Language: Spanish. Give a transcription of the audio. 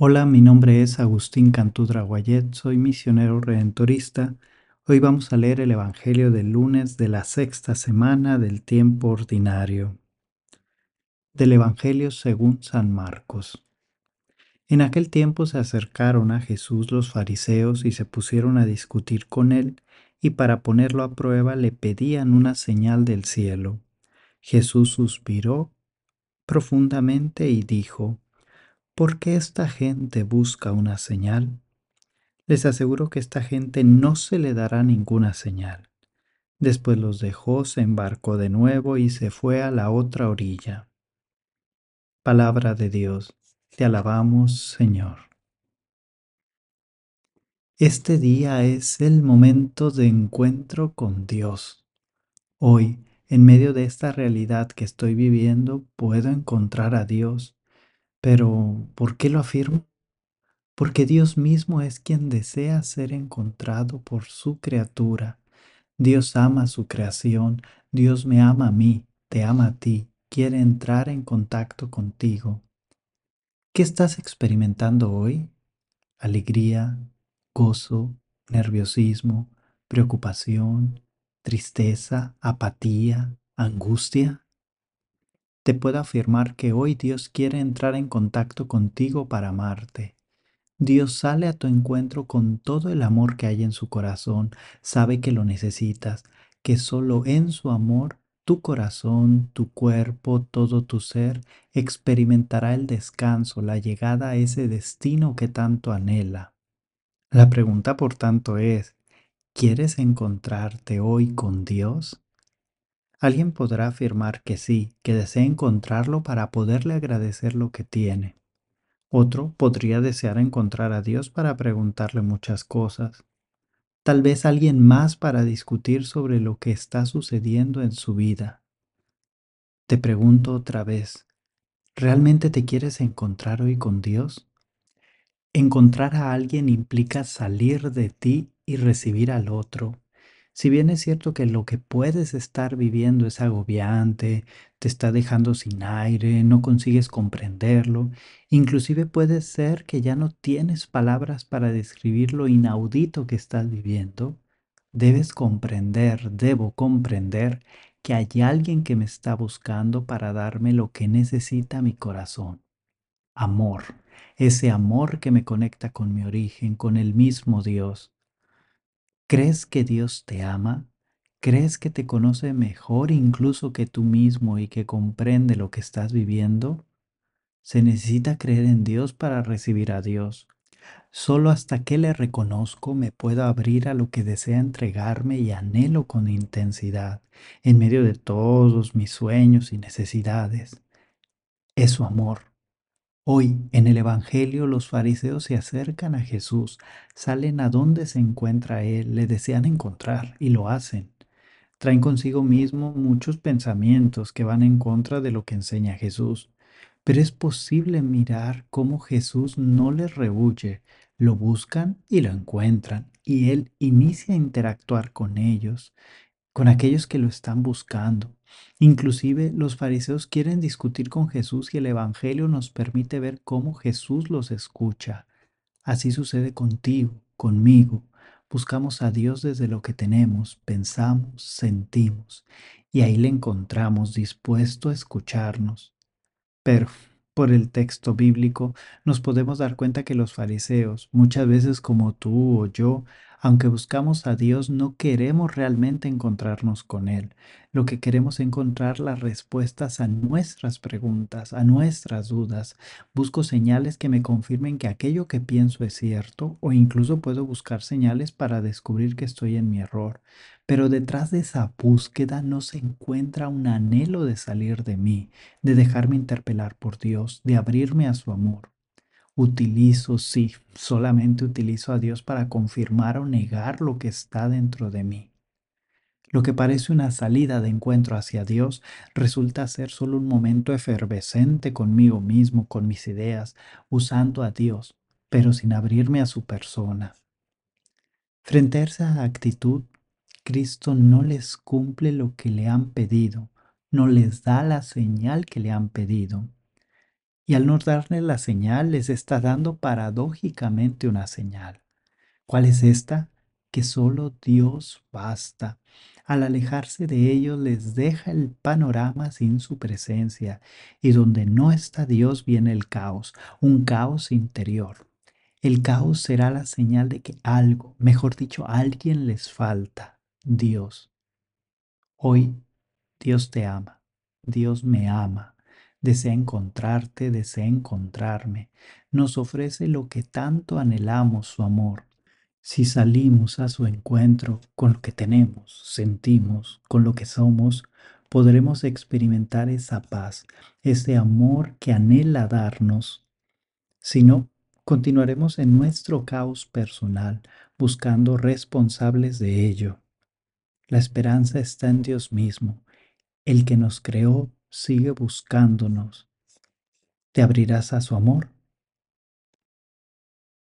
Hola, mi nombre es Agustín Cantudra Guayet, soy misionero redentorista. Hoy vamos a leer el Evangelio del lunes de la sexta semana del tiempo ordinario. Del Evangelio según San Marcos. En aquel tiempo se acercaron a Jesús los fariseos y se pusieron a discutir con él, y para ponerlo a prueba le pedían una señal del cielo. Jesús suspiró profundamente y dijo, ¿Por qué esta gente busca una señal? Les aseguro que esta gente no se le dará ninguna señal. Después los dejó, se embarcó de nuevo y se fue a la otra orilla. Palabra de Dios, te alabamos Señor. Este día es el momento de encuentro con Dios. Hoy, en medio de esta realidad que estoy viviendo, puedo encontrar a Dios pero, ¿por qué lo afirmo? Porque Dios mismo es quien desea ser encontrado por su criatura. Dios ama su creación, Dios me ama a mí, te ama a ti, quiere entrar en contacto contigo. ¿Qué estás experimentando hoy? ¿Alegría, gozo, nerviosismo, preocupación, tristeza, apatía, angustia? Te puedo afirmar que hoy Dios quiere entrar en contacto contigo para amarte. Dios sale a tu encuentro con todo el amor que hay en su corazón, sabe que lo necesitas, que solo en su amor tu corazón, tu cuerpo, todo tu ser experimentará el descanso, la llegada a ese destino que tanto anhela. La pregunta, por tanto, es, ¿quieres encontrarte hoy con Dios? Alguien podrá afirmar que sí, que desea encontrarlo para poderle agradecer lo que tiene. Otro podría desear encontrar a Dios para preguntarle muchas cosas. Tal vez alguien más para discutir sobre lo que está sucediendo en su vida. Te pregunto otra vez, ¿realmente te quieres encontrar hoy con Dios? Encontrar a alguien implica salir de ti y recibir al otro, si bien es cierto que lo que puedes estar viviendo es agobiante, te está dejando sin aire, no consigues comprenderlo, inclusive puede ser que ya no tienes palabras para describir lo inaudito que estás viviendo, debes comprender, debo comprender que hay alguien que me está buscando para darme lo que necesita mi corazón. Amor, ese amor que me conecta con mi origen, con el mismo Dios ¿Crees que Dios te ama? ¿Crees que te conoce mejor incluso que tú mismo y que comprende lo que estás viviendo? Se necesita creer en Dios para recibir a Dios. Solo hasta que le reconozco me puedo abrir a lo que desea entregarme y anhelo con intensidad, en medio de todos mis sueños y necesidades. Es su amor, Hoy en el Evangelio los fariseos se acercan a Jesús, salen a donde se encuentra Él, le desean encontrar y lo hacen. Traen consigo mismo muchos pensamientos que van en contra de lo que enseña Jesús, pero es posible mirar cómo Jesús no les rehuye, lo buscan y lo encuentran, y Él inicia a interactuar con ellos, con aquellos que lo están buscando. Inclusive los fariseos quieren discutir con Jesús y el Evangelio nos permite ver cómo Jesús los escucha. Así sucede contigo, conmigo. Buscamos a Dios desde lo que tenemos, pensamos, sentimos, y ahí le encontramos dispuesto a escucharnos. Pero por el texto bíblico nos podemos dar cuenta que los fariseos, muchas veces como tú o yo, aunque buscamos a Dios, no queremos realmente encontrarnos con Él. Lo que queremos es encontrar las respuestas a nuestras preguntas, a nuestras dudas. Busco señales que me confirmen que aquello que pienso es cierto o incluso puedo buscar señales para descubrir que estoy en mi error. Pero detrás de esa búsqueda no se encuentra un anhelo de salir de mí, de dejarme interpelar por Dios, de abrirme a su amor. Utilizo, sí, solamente utilizo a Dios para confirmar o negar lo que está dentro de mí. Lo que parece una salida de encuentro hacia Dios resulta ser solo un momento efervescente conmigo mismo, con mis ideas, usando a Dios, pero sin abrirme a su persona. Frente a esa actitud, Cristo no les cumple lo que le han pedido, no les da la señal que le han pedido. Y al no darle la señal, les está dando paradójicamente una señal. ¿Cuál es esta? Que solo Dios basta. Al alejarse de ellos les deja el panorama sin su presencia, y donde no está Dios viene el caos, un caos interior. El caos será la señal de que algo, mejor dicho, alguien les falta, Dios. Hoy Dios te ama, Dios me ama, desea encontrarte, desea encontrarme, nos ofrece lo que tanto anhelamos, su amor. Si salimos a su encuentro con lo que tenemos, sentimos, con lo que somos, podremos experimentar esa paz, ese amor que anhela darnos. Si no, continuaremos en nuestro caos personal, buscando responsables de ello. La esperanza está en Dios mismo. El que nos creó sigue buscándonos. ¿Te abrirás a su amor?